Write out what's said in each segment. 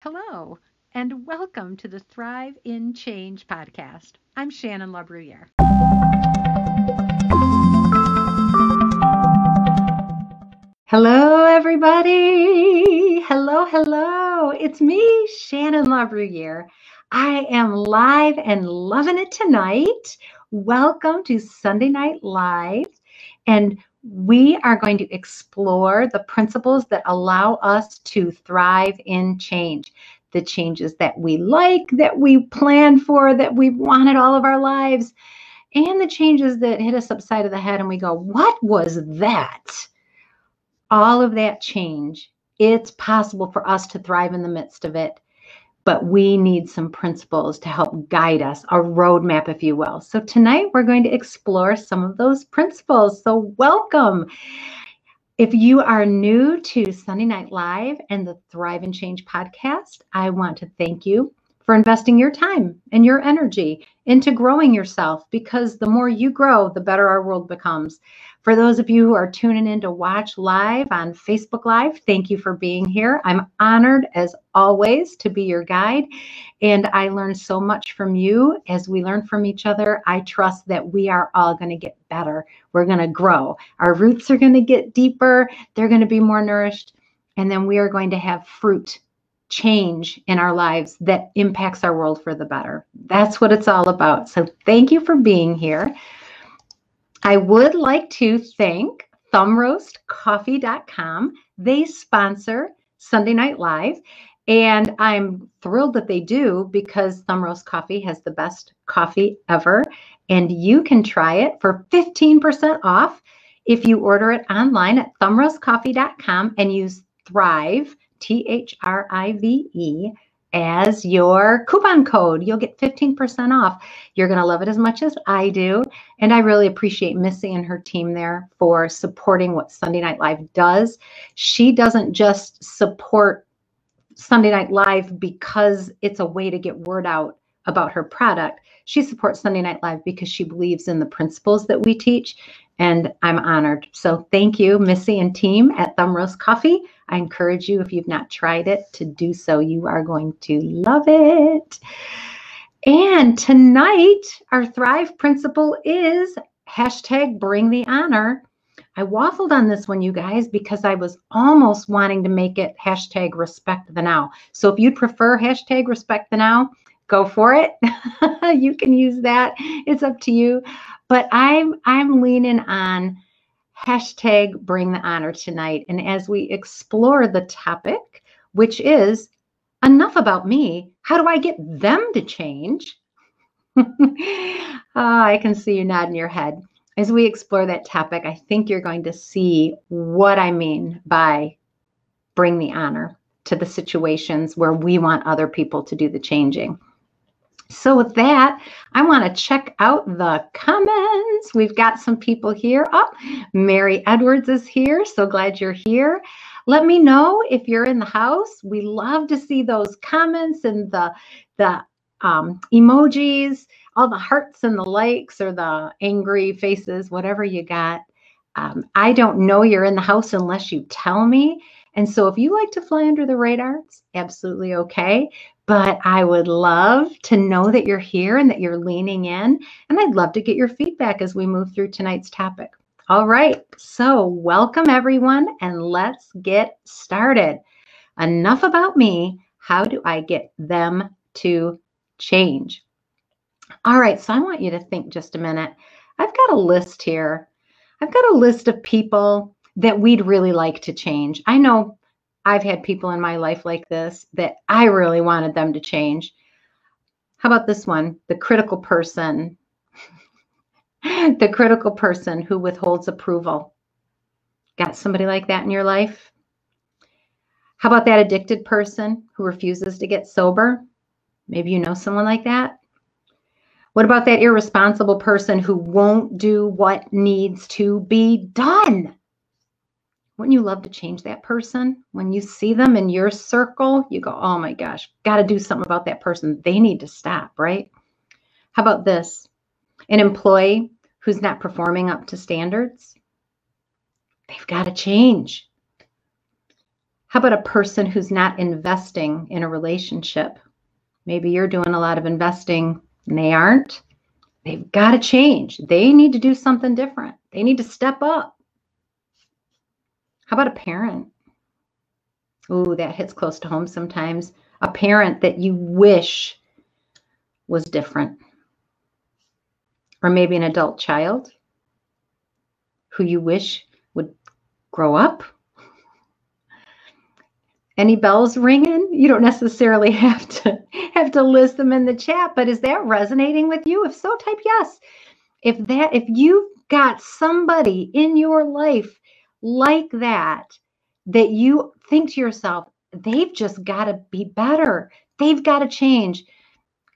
Hello, and welcome to the Thrive in Change podcast. I'm Shannon LaBruyere. Hello, everybody. Hello, hello. It's me, Shannon LaBruyere. I am live and loving it tonight. Welcome to Sunday Night Live. And we are going to explore the principles that allow us to thrive in change. The changes that we like, that we plan for, that we've wanted all of our lives, and the changes that hit us upside of the head and we go, What was that? All of that change, it's possible for us to thrive in the midst of it but we need some principles to help guide us, a roadmap, if you will. So tonight we're going to explore some of those principles. So welcome. If you are new to Sunday Night Live and the Thrive in Change podcast, I want to thank you for investing your time and your energy into growing yourself because the more you grow, the better our world becomes. For those of you who are tuning in to watch live on Facebook Live, thank you for being here. I'm honored, as always, to be your guide. And I learn so much from you as we learn from each other. I trust that we are all going to get better. We're going to grow. Our roots are going to get deeper, they're going to be more nourished. And then we are going to have fruit change in our lives that impacts our world for the better. That's what it's all about. So, thank you for being here. I would like to thank thumbroastcoffee.com. They sponsor Sunday Night Live. And I'm thrilled that they do because Thumbroast Coffee has the best coffee ever. And you can try it for 15% off if you order it online at thumbroastcoffee.com and use Thrive, T H R I V E, as your coupon code. You'll get 15% off. You're going to love it as much as I do. And I really appreciate Missy and her team there for supporting what Sunday Night Live does. She doesn't just support Sunday Night Live because it's a way to get word out about her product. She supports Sunday Night Live because she believes in the principles that we teach. And I'm honored. So thank you, Missy and team at Thumb Roast Coffee. I encourage you, if you've not tried it, to do so. You are going to love it. And tonight, our Thrive principle is hashtag bring the honor. I waffled on this one, you guys, because I was almost wanting to make it hashtag respect the now. So if you'd prefer hashtag respect the now, go for it. you can use that. It's up to you. But I'm I'm leaning on hashtag bring the honor tonight. And as we explore the topic, which is enough about me, how do I get them to change? oh, I can see you nodding your head. As we explore that topic, I think you're going to see what I mean by bring the honor to the situations where we want other people to do the changing. So, with that, I want to check out the comments. We've got some people here. Oh, Mary Edwards is here. So glad you're here. Let me know if you're in the house. We love to see those comments and the the um, emojis, all the hearts and the likes or the angry faces, whatever you got. Um, I don't know you're in the house unless you tell me. And so if you like to fly under the radar, it's absolutely okay. But I would love to know that you're here and that you're leaning in. And I'd love to get your feedback as we move through tonight's topic. All right. So, welcome everyone, and let's get started. Enough about me. How do I get them to change? All right. So, I want you to think just a minute. I've got a list here. I've got a list of people that we'd really like to change. I know I've had people in my life like this that I really wanted them to change. How about this one? The critical person. the critical person who withholds approval. Got somebody like that in your life? How about that addicted person who refuses to get sober? Maybe you know someone like that. What about that irresponsible person who won't do what needs to be done? Wouldn't you love to change that person? When you see them in your circle, you go, oh my gosh, got to do something about that person. They need to stop, right? How about this? An employee who's not performing up to standards, they've got to change. How about a person who's not investing in a relationship? Maybe you're doing a lot of investing and they aren't. They've got to change. They need to do something different. They need to step up. How about a parent? Oh, that hits close to home sometimes. A parent that you wish was different. Or maybe an adult child who you wish would grow up. Any bells ringing? You don't necessarily have to have to list them in the chat, but is that resonating with you? If so, type yes. If that if you've got somebody in your life like that that you think to yourself, they've just got to be better. They've got to change.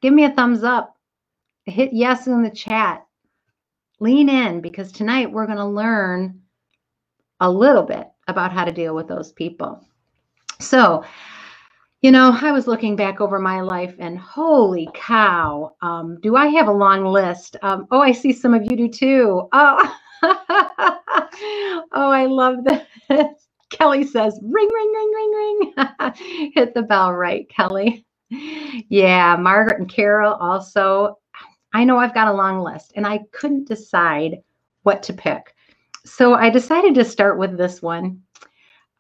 Give me a thumbs up. Hit yes in the chat. Lean in because tonight we're going to learn a little bit about how to deal with those people. So, you know, I was looking back over my life and holy cow, um, do I have a long list? Um, oh, I see some of you do too. Oh, oh, I love this. Kelly says, ring, ring, ring, ring, ring. Hit the bell right, Kelly. Yeah, Margaret and Carol also. I know I've got a long list and I couldn't decide what to pick. So I decided to start with this one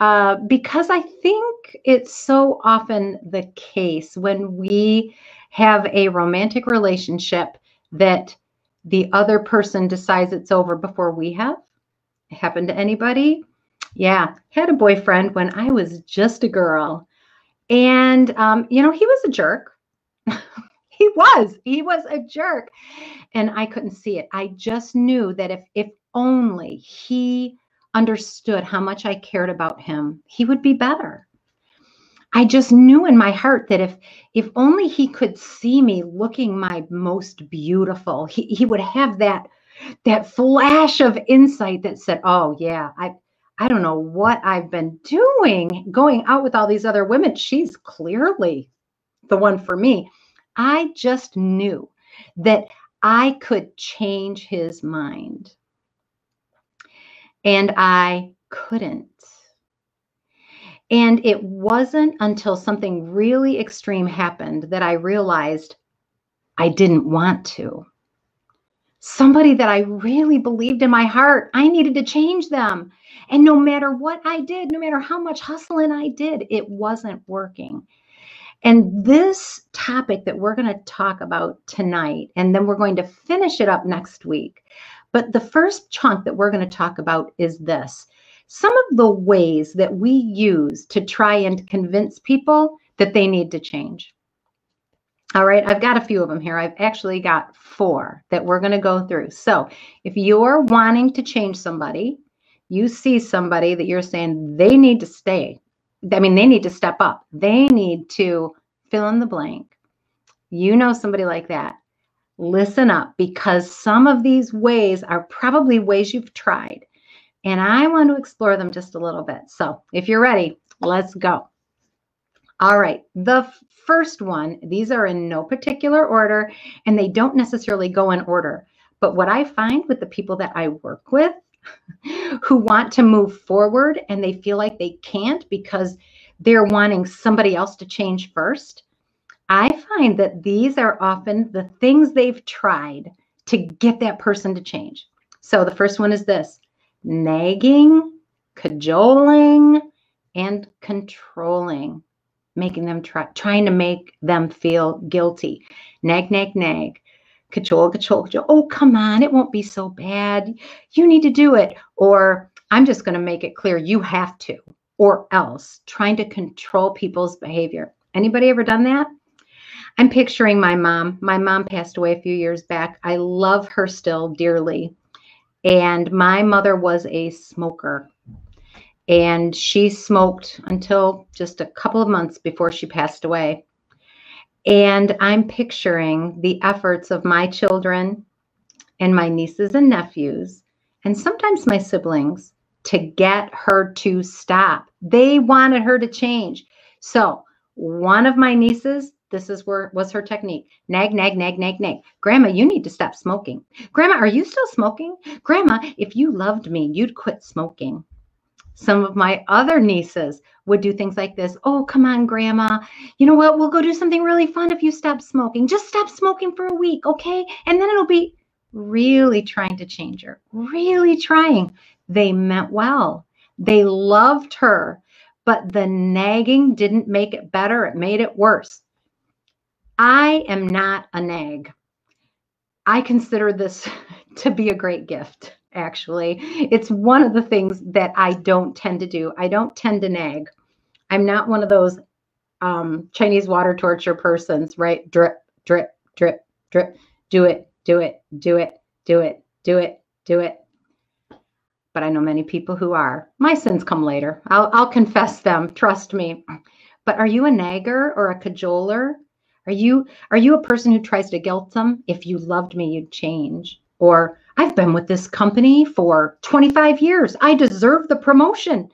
uh, because I think it's so often the case when we have a romantic relationship that the other person decides it's over before we have. Happened to anybody? Yeah, had a boyfriend when I was just a girl. And, um, you know, he was a jerk. he was, he was a jerk. And I couldn't see it. I just knew that if, if only he understood how much I cared about him, he would be better. I just knew in my heart that if if only he could see me looking my most beautiful, he, he would have that that flash of insight that said, "Oh yeah, I I don't know what I've been doing going out with all these other women. She's clearly the one for me." I just knew that I could change his mind. And I couldn't. And it wasn't until something really extreme happened that I realized I didn't want to. Somebody that I really believed in my heart, I needed to change them. And no matter what I did, no matter how much hustling I did, it wasn't working. And this topic that we're going to talk about tonight, and then we're going to finish it up next week, but the first chunk that we're going to talk about is this some of the ways that we use to try and convince people that they need to change. All right, I've got a few of them here. I've actually got four that we're going to go through. So if you're wanting to change somebody, you see somebody that you're saying they need to stay. I mean, they need to step up. They need to fill in the blank. You know somebody like that listen up because some of these ways are probably ways you've tried. And I want to explore them just a little bit. So if you're ready, let's go. All right, the first one, these are in no particular order and they don't necessarily go in order. But what I find with the people that I work with who want to move forward and they feel like they can't because they're wanting somebody else to change first, I find that these are often the things they've tried to get that person to change. So the first one is this nagging, cajoling, and controlling, making them try, trying to make them feel guilty. Nag, nag, nag. Cajole, cajole, cajole. Oh, come on. It won't be so bad. You need to do it. Or I'm just going to make it clear you have to, or else trying to control people's behavior. Anybody ever done that? I'm picturing my mom. My mom passed away a few years back. I love her still dearly. And my mother was a smoker. And she smoked until just a couple of months before she passed away. And I'm picturing the efforts of my children and my nieces and nephews, and sometimes my siblings, to get her to stop. They wanted her to change. So, one of my nieces this is where was her technique. Nag, nag, nag, nag, nag. Grandma, you need to stop smoking. Grandma, are you still smoking? Grandma, if you loved me, you'd quit smoking. Some of my other nieces would do things like this. Oh, come on, grandma. You know what? We'll go do something really fun if you stop smoking. Just stop smoking for a week, okay? And then it'll be really trying to change her, really trying. They meant well. They loved her, but the nagging didn't make it better. It made it worse. I am not a nag. I consider this to be a great gift, actually. It's one of the things that I don't tend to do. I don't tend to nag. I'm not one of those um, Chinese water torture persons, right? Drip, drip, drip, drip. Do it, do it, do it, do it, do it, do it. But I know many people who are. My sins come later. I'll, I'll confess them. Trust me. But are you a nagger or a cajoler? Are you are you a person who tries to guilt them? If you loved me, you'd change. Or I've been with this company for 25 years. I deserve the promotion.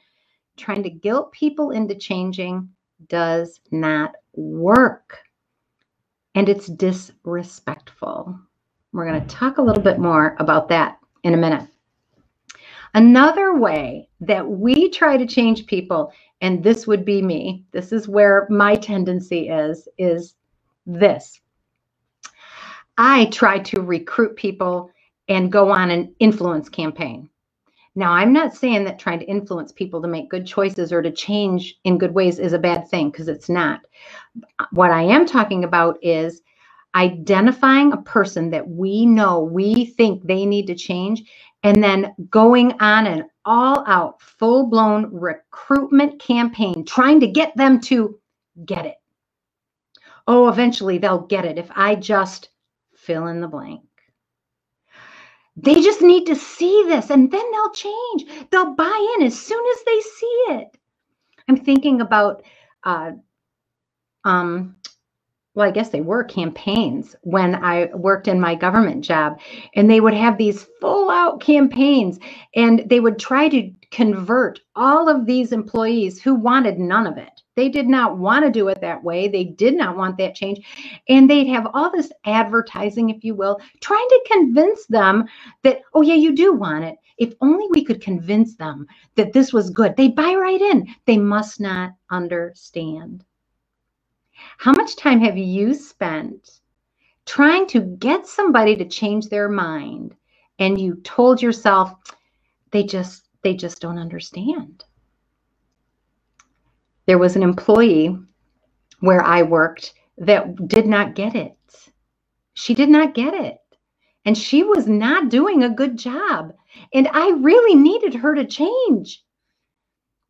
Trying to guilt people into changing does not work. And it's disrespectful. We're going to talk a little bit more about that in a minute. Another way that we try to change people, and this would be me, this is where my tendency is, is this. I try to recruit people and go on an influence campaign. Now, I'm not saying that trying to influence people to make good choices or to change in good ways is a bad thing because it's not. What I am talking about is identifying a person that we know we think they need to change and then going on an all out, full blown recruitment campaign, trying to get them to get it oh, eventually they'll get it if I just fill in the blank. They just need to see this and then they'll change. They'll buy in as soon as they see it. I'm thinking about, uh, um, well, I guess they were campaigns when I worked in my government job, and they would have these full out campaigns, and they would try to convert all of these employees who wanted none of it they did not want to do it that way. They did not want that change. And they'd have all this advertising, if you will, trying to convince them that, oh, yeah, you do want it. If only we could convince them that this was good, they'd buy right in. They must not understand. How much time have you spent trying to get somebody to change their mind and you told yourself they just they just don't understand there was an employee where I worked that did not get it. She did not get it. And she was not doing a good job. And I really needed her to change.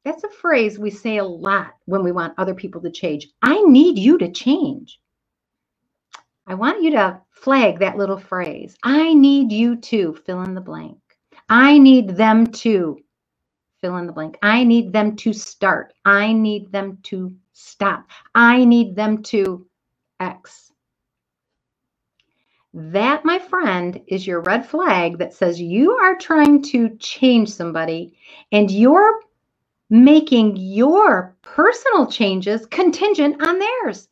That's a phrase we say a lot when we want other people to change. I need you to change. I want you to flag that little phrase. I need you to fill in the blank. I need them to fill in the blank. I need them to start. I need them to stop. I need them to X. That, my friend, is your red flag that says you are trying to change somebody and you're making your personal changes contingent on theirs.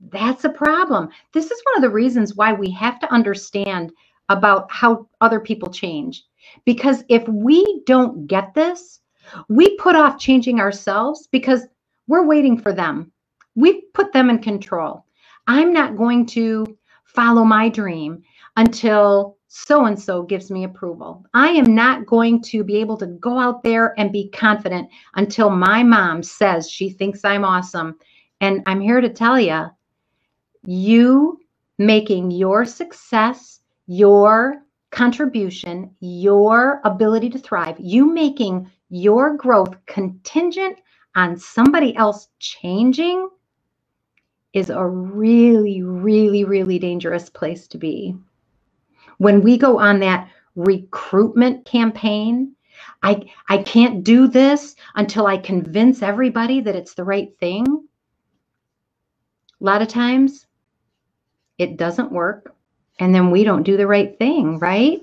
That's a problem. This is one of the reasons why we have to understand about how other people change. Because if we don't get this, we put off changing ourselves because we're waiting for them. We put them in control. I'm not going to follow my dream until so and so gives me approval. I am not going to be able to go out there and be confident until my mom says she thinks I'm awesome. And I'm here to tell you, you making your success, your contribution, your ability to thrive, you making your growth contingent on somebody else changing is a really, really, really dangerous place to be. When we go on that recruitment campaign, I, I can't do this until I convince everybody that it's the right thing. A lot of times it doesn't work and then we don't do the right thing, right?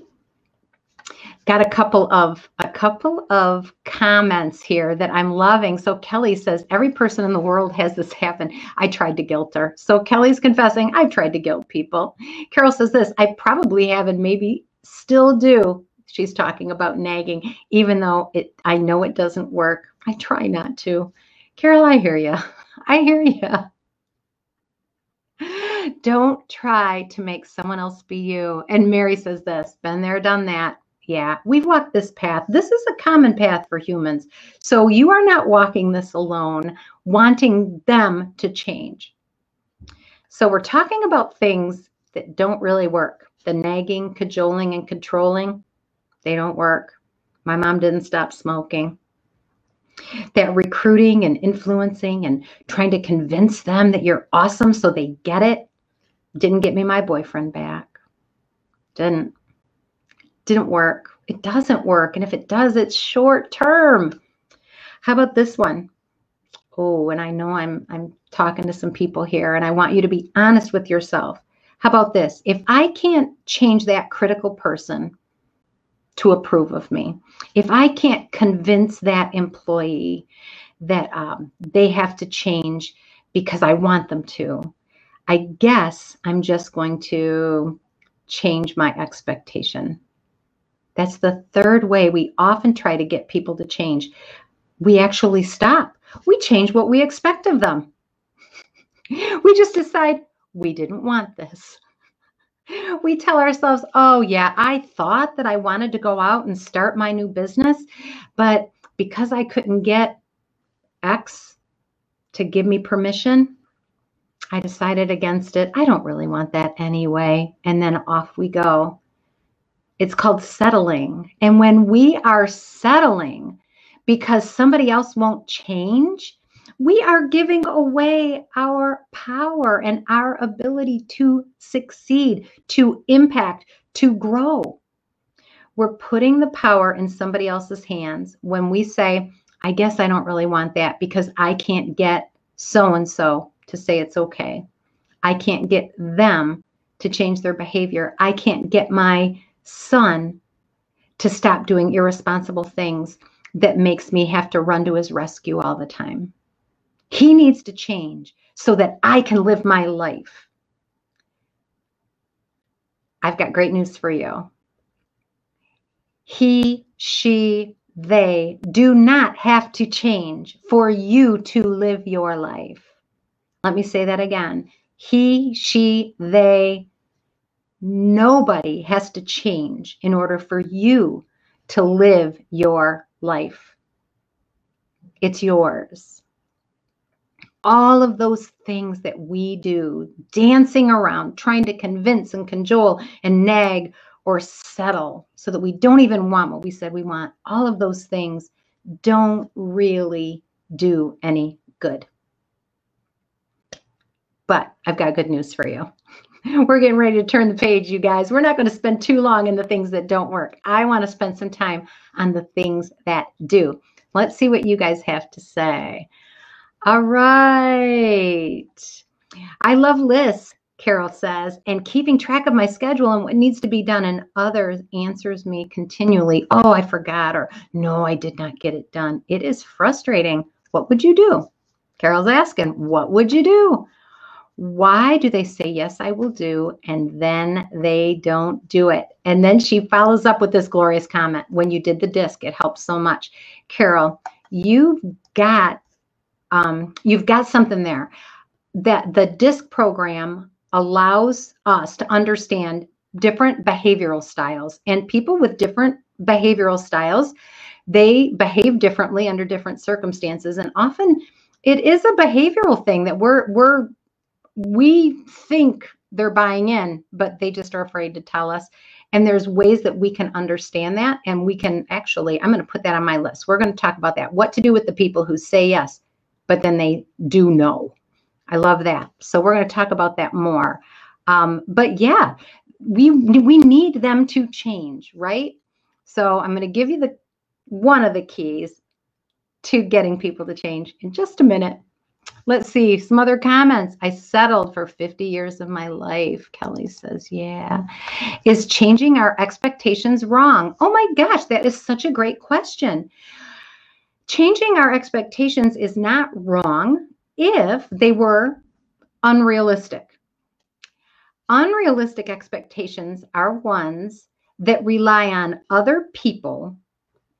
Got a couple of a couple of comments here that I'm loving. So Kelly says every person in the world has this happen. I tried to guilt her. So Kelly's confessing I've tried to guilt people. Carol says this, I probably have and maybe still do. she's talking about nagging, even though it I know it doesn't work. I try not to. Carol, I hear you. I hear you. Don't try to make someone else be you. And Mary says this, been there, done that. Yeah, we've walked this path. This is a common path for humans. So you are not walking this alone, wanting them to change. So we're talking about things that don't really work. The nagging, cajoling, and controlling, they don't work. My mom didn't stop smoking. That recruiting and influencing and trying to convince them that you're awesome so they get it didn't get me my boyfriend back. Didn't didn't work. It doesn't work. And if it does, it's short term. How about this one? Oh, and I know I'm I'm talking to some people here and I want you to be honest with yourself. How about this? If I can't change that critical person to approve of me, if I can't convince that employee that um, they have to change because I want them to, I guess I'm just going to change my expectation that's the third way we often try to get people to change. We actually stop. We change what we expect of them. we just decide we didn't want this. We tell ourselves, oh, yeah, I thought that I wanted to go out and start my new business, but because I couldn't get X to give me permission, I decided against it. I don't really want that anyway. And then off we go. It's called settling. And when we are settling because somebody else won't change, we are giving away our power and our ability to succeed, to impact, to grow. We're putting the power in somebody else's hands when we say, I guess I don't really want that because I can't get so and so to say it's okay. I can't get them to change their behavior. I can't get my son to stop doing irresponsible things that makes me have to run to his rescue all the time. He needs to change so that I can live my life. I've got great news for you. He, she, they do not have to change for you to live your life. Let me say that again. He, she, they Nobody has to change in order for you to live your life. It's yours. All of those things that we do, dancing around, trying to convince and cajole and nag or settle so that we don't even want what we said we want, all of those things don't really do any good. But I've got good news for you. we're getting ready to turn the page, you guys. We're not going to spend too long in the things that don't work. I want to spend some time on the things that do. Let's see what you guys have to say. All right. I love lists, Carol says, and keeping track of my schedule and what needs to be done. And others answers me continually, oh, I forgot, or no, I did not get it done. It is frustrating. What would you do? Carol's asking, what would you do? Why do they say, Yes, I will do, and then they don't do it? And then she follows up with this glorious comment When you did the DISC, it helped so much. Carol, you've got um, you've got something there that the DISC program allows us to understand different behavioral styles and people with different behavioral styles they behave differently under different circumstances and often it is a behavioral thing that we're we're we think they're buying in, but they just are afraid to tell us. And there's ways that we can understand that. And we can actually, I'm going to put that on my list. We're going to talk about that. What to do with the people who say yes, but then they do no. I love that. So we're going to talk about that more. Um, but yeah, we we need them to change, right? So I'm going to give you the one of the keys to getting people to change in just a minute. Let's see some other comments. I settled for 50 years of my life. Kelly says, Yeah. Is changing our expectations wrong? Oh my gosh, that is such a great question. Changing our expectations is not wrong if they were unrealistic. Unrealistic expectations are ones that rely on other people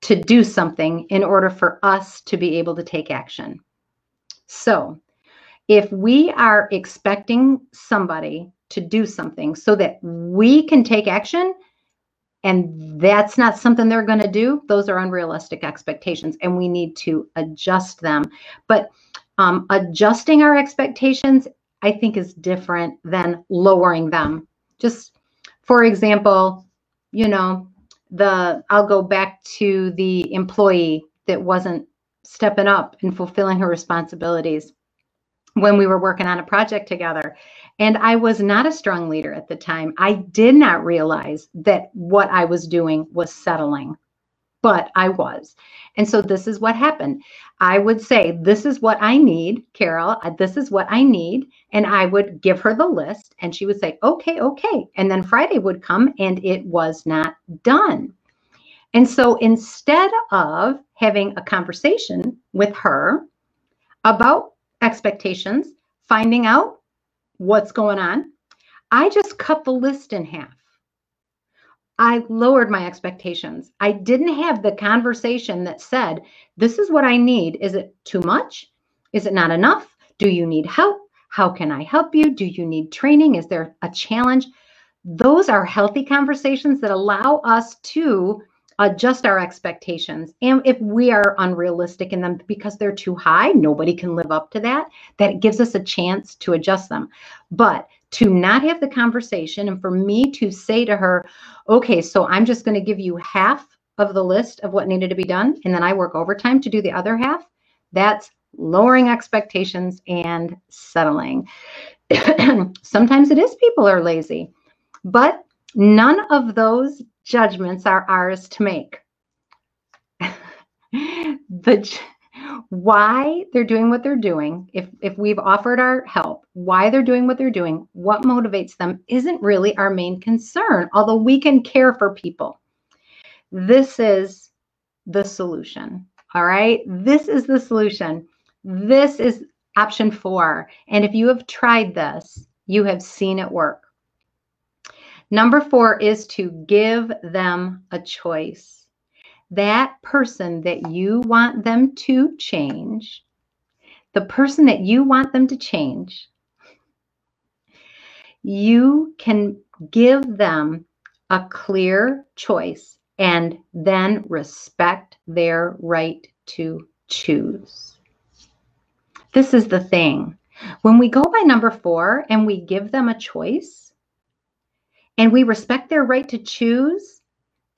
to do something in order for us to be able to take action. So, if we are expecting somebody to do something so that we can take action, and that's not something they're going to do, those are unrealistic expectations, and we need to adjust them. But um, adjusting our expectations, I think, is different than lowering them. Just for example, you know, the I'll go back to the employee that wasn't stepping up and fulfilling her responsibilities when we were working on a project together. And I was not a strong leader at the time. I did not realize that what I was doing was settling but I was. And so this is what happened. I would say, This is what I need, Carol. This is what I need. And I would give her the list, and she would say, Okay, okay. And then Friday would come, and it was not done. And so instead of having a conversation with her about expectations, finding out what's going on, I just cut the list in half. I lowered my expectations. I didn't have the conversation that said, This is what I need. Is it too much? Is it not enough? Do you need help? How can I help you? Do you need training? Is there a challenge? Those are healthy conversations that allow us to adjust our expectations. And if we are unrealistic in them because they're too high, nobody can live up to that, that gives us a chance to adjust them. But to not have the conversation and for me to say to her, okay, so I'm just going to give you half of the list of what needed to be done, and then I work overtime to do the other half, that's lowering expectations and settling. Sometimes it is people are lazy, but none of those judgments are ours to make. the why they're doing what they're doing, if, if we've offered our help, why they're doing what they're doing, what motivates them isn't really our main concern, although we can care for people. This is the solution. All right. This is the solution. This is option four. And if you have tried this, you have seen it work. Number four is to give them a choice that person that you want them to change, the person that you want them to change, you can give them a clear choice and then respect their right to choose. This is the thing. When we go by number four and we give them a choice and we respect their right to choose,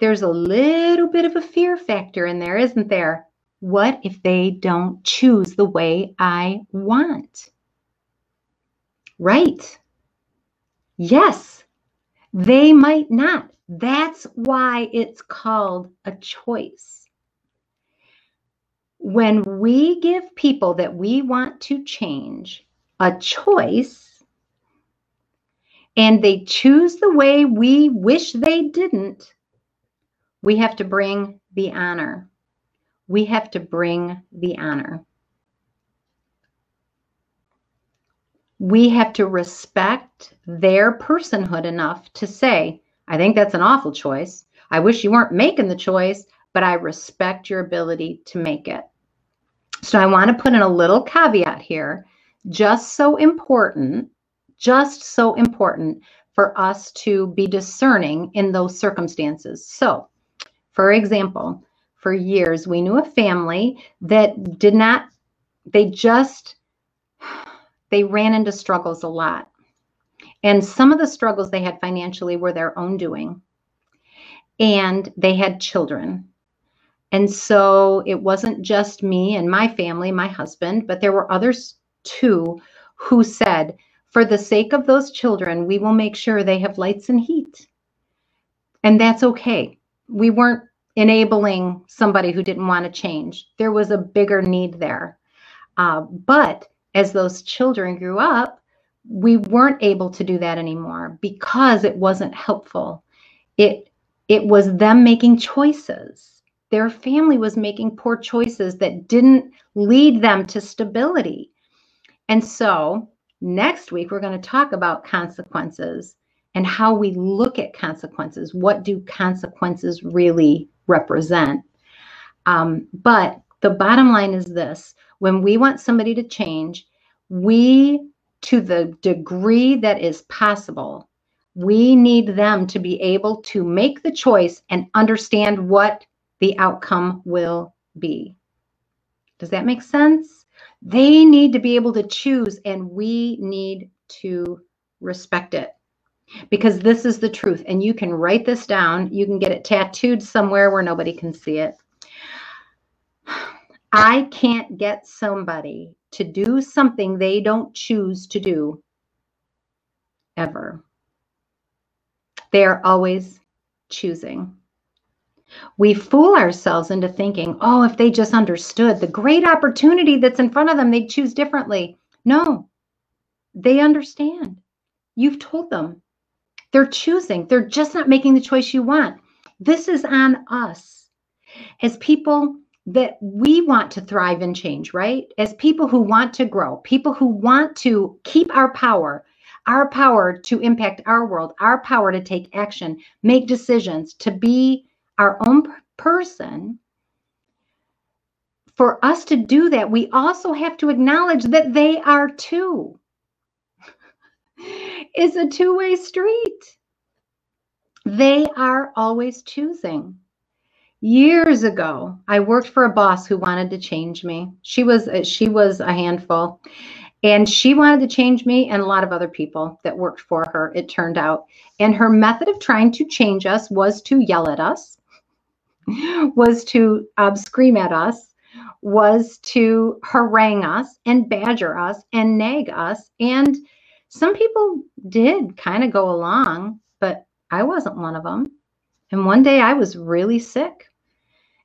there's a little bit of a fear factor in there, isn't there? What if they don't choose the way I want? Right. Yes, they might not. That's why it's called a choice. When we give people that we want to change a choice and they choose the way we wish they didn't, we have to bring the honor. We have to bring the honor. We have to respect their personhood enough to say, I think that's an awful choice. I wish you weren't making the choice, but I respect your ability to make it. So I want to put in a little caveat here, just so important, just so important for us to be discerning in those circumstances. So for example, for years, we knew a family that did not, they just, they ran into struggles a lot. And some of the struggles they had financially were their own doing. And they had children. And so it wasn't just me and my family, my husband, but there were others too who said, for the sake of those children, we will make sure they have lights and heat. And that's okay. We weren't enabling somebody who didn't want to change. There was a bigger need there. Uh, but as those children grew up, we weren't able to do that anymore because it wasn't helpful. It it was them making choices. Their family was making poor choices that didn't lead them to stability. And so, next week we're going to talk about consequences and how we look at consequences. What do consequences really represent? Um, but the bottom line is this when we want somebody to change, we, to the degree that is possible, we need them to be able to make the choice and understand what the outcome will be. Does that make sense? They need to be able to choose, and we need to respect it because this is the truth. And you can write this down, you can get it tattooed somewhere where nobody can see it. I can't get somebody to do something they don't choose to do ever. They are always choosing. We fool ourselves into thinking, oh, if they just understood the great opportunity that's in front of them, they'd choose differently. No, they understand. You've told them. They're choosing. They're just not making the choice you want. This is on us as people that we want to thrive and change, right? As people who want to grow, people who want to keep our power, our power to impact our world, our power to take action, make decisions, to be our own person. For us to do that, we also have to acknowledge that they are too. it's a two way street. They are always choosing. Years ago, I worked for a boss who wanted to change me. She was she was a handful. And she wanted to change me and a lot of other people that worked for her, it turned out. And her method of trying to change us was to yell at us, was to um, scream at us, was to harangue us and badger us and nag us. And some people did kind of go along, but I wasn't one of them. And one day I was really sick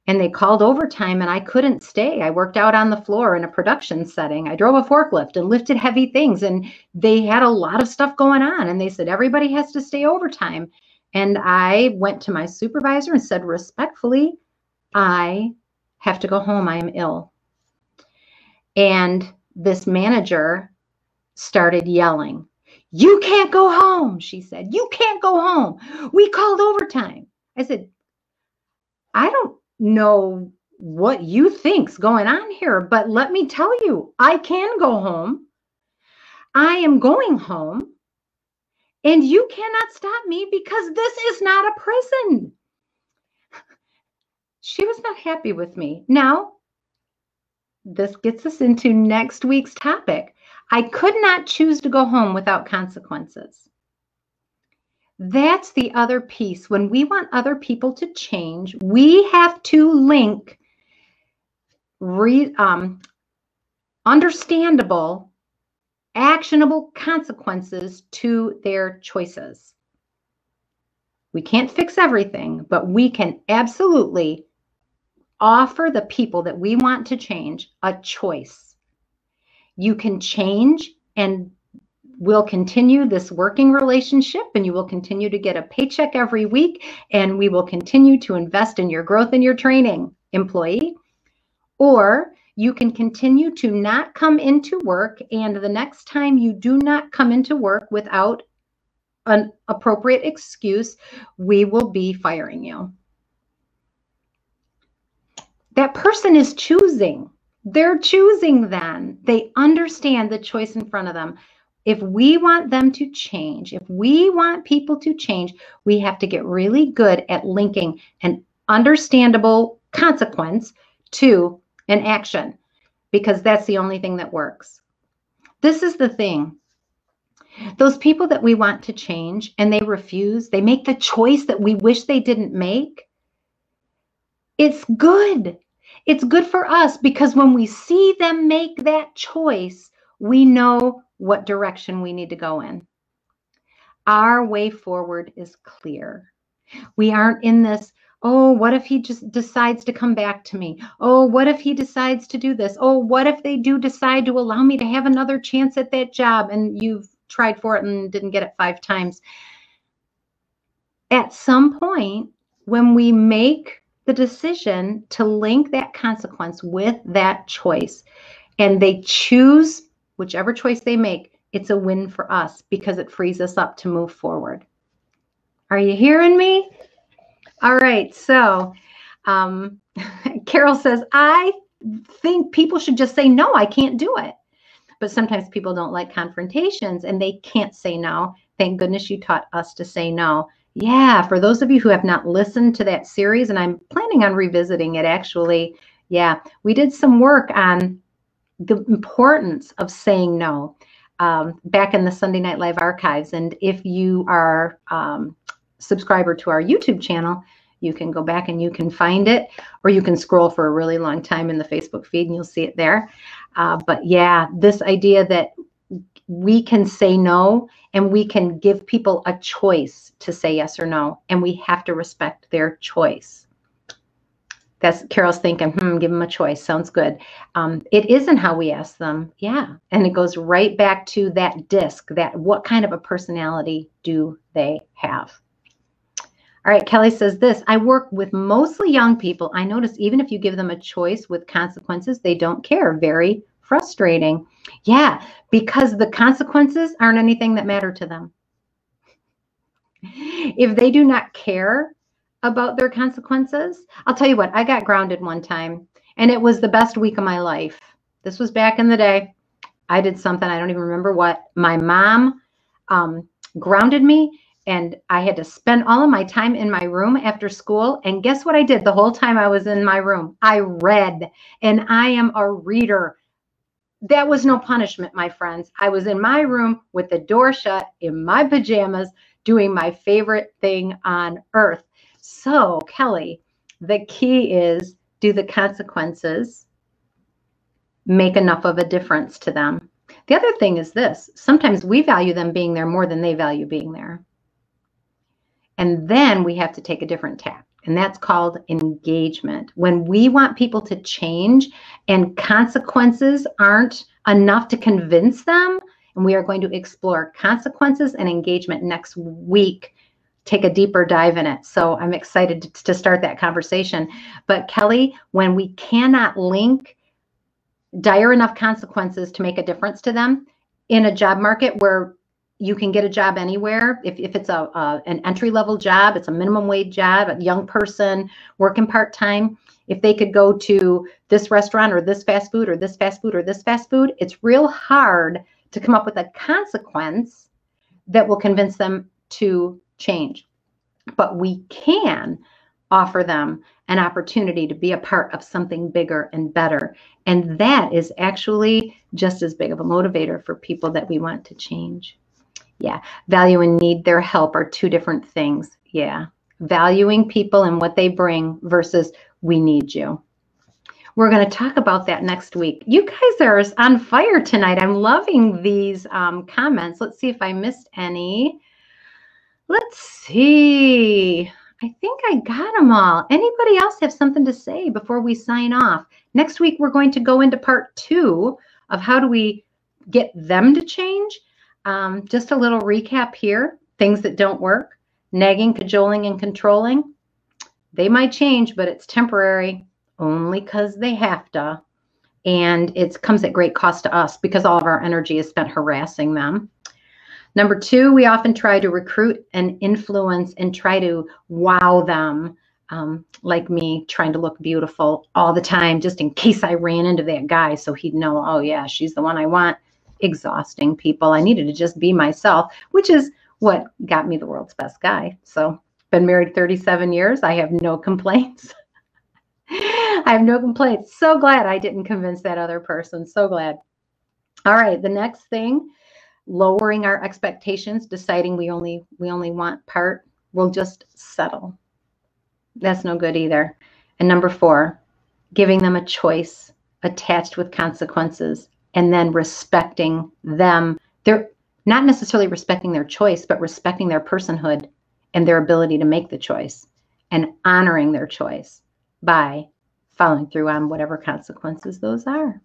and they called overtime and I couldn't stay. I worked out on the floor in a production setting. I drove a forklift and lifted heavy things and they had a lot of stuff going on and they said everybody has to stay overtime. And I went to my supervisor and said respectfully, I have to go home. I am ill. And this manager started yelling, You can't go home, she said. You can't go home. We called overtime. I said, I don't know what you think's going on here, but let me tell you, I can go home. I am going home. And you cannot stop me because this is not a prison. She was not happy with me. Now, this gets us into next week's topic. I could not choose to go home without consequences. That's the other piece. When we want other people to change, we have to link re, um, understandable, actionable consequences to their choices. We can't fix everything, but we can absolutely offer the people that we want to change a choice. You can change and we'll continue this working relationship and you will continue to get a paycheck every week and we will continue to invest in your growth and your training employee or you can continue to not come into work and the next time you do not come into work without an appropriate excuse we will be firing you. That person is choosing. They're choosing then. They understand the choice in front of them. If we want them to change, if we want people to change, we have to get really good at linking an understandable consequence to an action because that's the only thing that works. This is the thing. Those people that we want to change and they refuse, they make the choice that we wish they didn't make. It's good. It's good for us because when we see them make that choice, we know what direction we need to go in. Our way forward is clear. We aren't in this, oh, what if he just decides to come back to me? Oh, what if he decides to do this? Oh, what if they do decide to allow me to have another chance at that job and you've tried for it and didn't get it five times? At some point, when we make the decision to link that consequence with that choice and they choose whichever choice they make, it's a win for us because it frees us up to move forward. Are you hearing me? All right. So, um, Carol says, I think people should just say, no, I can't do it. But sometimes people don't like confrontations and they can't say no. Thank goodness you taught us to say no. Yeah, for those of you who have not listened to that series, and I'm planning on revisiting it actually, yeah, we did some work on the importance of saying no um, back in the Sunday Night Live archives. And if you are um, subscriber to our YouTube channel, you can go back and you can find it, or you can scroll for a really long time in the Facebook feed and you'll see it there. Uh, but yeah, this idea that we can say no and we can give people a choice to say yes or no, and we have to respect their choice. That's Carol's thinking, hmm, give them a choice. Sounds good. Um, it isn't how we ask them. Yeah. And it goes right back to that DISC that what kind of a personality do they have? All right, Kelly says this I work with mostly young people. I notice even if you give them a choice with consequences, they don't care. Very frustrating. Yeah, because the consequences aren't anything that matter to them. If they do not care about their consequences, I'll tell you what, I got grounded one time and it was the best week of my life. This was back in the day. I did something, I don't even remember what. My mom um, grounded me and I had to spend all of my time in my room after school. And guess what I did the whole time I was in my room? I read, and I am a reader. That was no punishment, my friends. I was in my room with the door shut in my pajamas doing my favorite thing on earth. So, Kelly, the key is do the consequences make enough of a difference to them? The other thing is this sometimes we value them being there more than they value being there. And then we have to take a different tack, and that's called engagement. When we want people to change and consequences aren't enough to convince them, and we are going to explore consequences and engagement next week. Take a deeper dive in it. So I'm excited to start that conversation. But Kelly, when we cannot link dire enough consequences to make a difference to them in a job market where you can get a job anywhere. If, if it's a, a an entry level job, it's a minimum wage job, a young person working part time. If they could go to this restaurant or this fast food or this fast food or this fast food, it's real hard to come up with a consequence that will convince them to change. But we can offer them an opportunity to be a part of something bigger and better. And that is actually just as big of a motivator for people that we want to change. Yeah. Value and need their help are two different things. Yeah. Valuing people and what they bring versus we need you. We're going to talk about that next week. You guys are on fire tonight. I'm loving these um, comments. Let's see if I missed any. Let's see. I think I got them all. Anybody else have something to say before we sign off? Next week, we're going to go into part two of how do we get them to change um, just a little recap here things that don't work nagging, cajoling, and controlling. They might change, but it's temporary only because they have to. And it comes at great cost to us because all of our energy is spent harassing them. Number two, we often try to recruit and influence and try to wow them, um, like me trying to look beautiful all the time, just in case I ran into that guy so he'd know, oh, yeah, she's the one I want exhausting people. I needed to just be myself, which is what got me the world's best guy. So, been married 37 years. I have no complaints. I have no complaints. So glad I didn't convince that other person. So glad. All right, the next thing, lowering our expectations, deciding we only we only want part, we'll just settle. That's no good either. And number 4, giving them a choice attached with consequences and then respecting them. They're not necessarily respecting their choice, but respecting their personhood and their ability to make the choice and honoring their choice by following through on whatever consequences those are.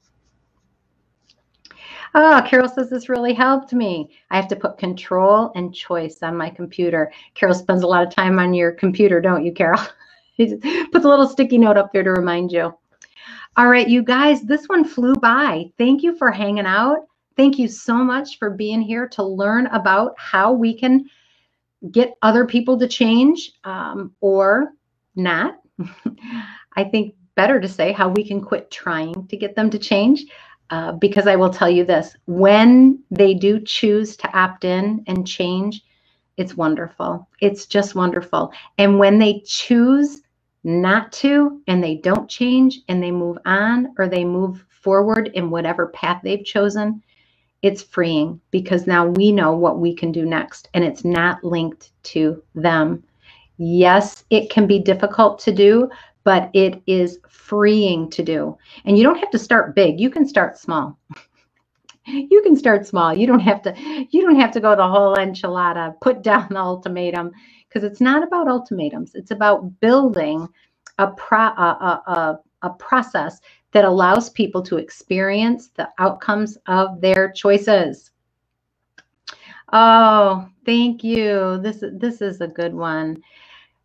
Oh, Carol says this really helped me. I have to put control and choice on my computer. Carol spends a lot of time on your computer, don't you, Carol? Puts a little sticky note up there to remind you. All right, you guys, this one flew by. Thank you for hanging out. Thank you so much for being here to learn about how we can get other people to change um, or not. I think better to say how we can quit trying to get them to change. Uh, because I will tell you this when they do choose to opt in and change, it's wonderful. It's just wonderful. And when they choose not to and they don't change and they move on or they move forward in whatever path they've chosen, it's freeing because now we know what we can do next and it's not linked to them. Yes, it can be difficult to do, but it is freeing to do. And you don't have to start big. You can start small. you can start small. You don't have to you don't have to go the whole enchilada, put down the ultimatum because it's not about ultimatums. It's about building a pro a, a, a process that allows people to experience the outcomes of their choices. Oh, thank you. This this is a good one.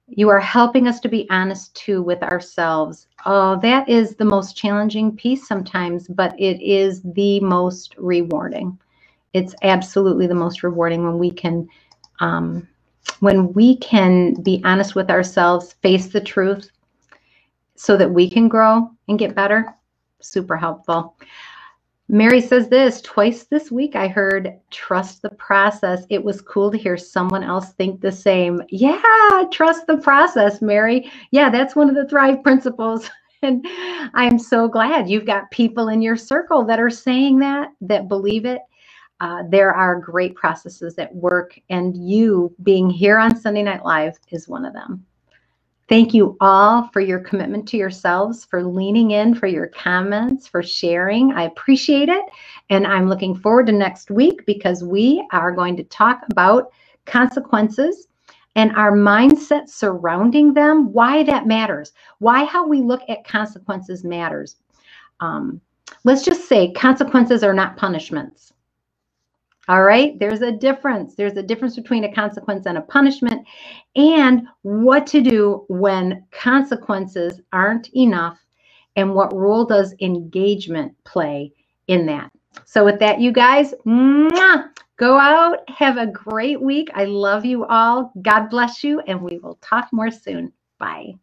You are helping us to be honest too with ourselves. Oh, that is the most challenging piece sometimes, but it is the most rewarding. It's absolutely the most rewarding when we can um, when we can be honest with ourselves, face the truth so that we can grow and get better. Super helpful. Mary says this twice this week I heard trust the process. It was cool to hear someone else think the same. Yeah, trust the process, Mary. Yeah, that's one of the Thrive principles. And I'm so glad you've got people in your circle that are saying that, that believe it. Uh, there are great processes that work, and you being here on Sunday Night Live is one of them. Thank you all for your commitment to yourselves, for leaning in, for your comments, for sharing. I appreciate it. And I'm looking forward to next week because we are going to talk about consequences and our mindset surrounding them, why that matters, why how we look at consequences matters. Um, let's just say consequences are not punishments. All right, there's a difference. There's a difference between a consequence and a punishment, and what to do when consequences aren't enough, and what role does engagement play in that. So, with that, you guys, mwah, go out, have a great week. I love you all. God bless you, and we will talk more soon. Bye.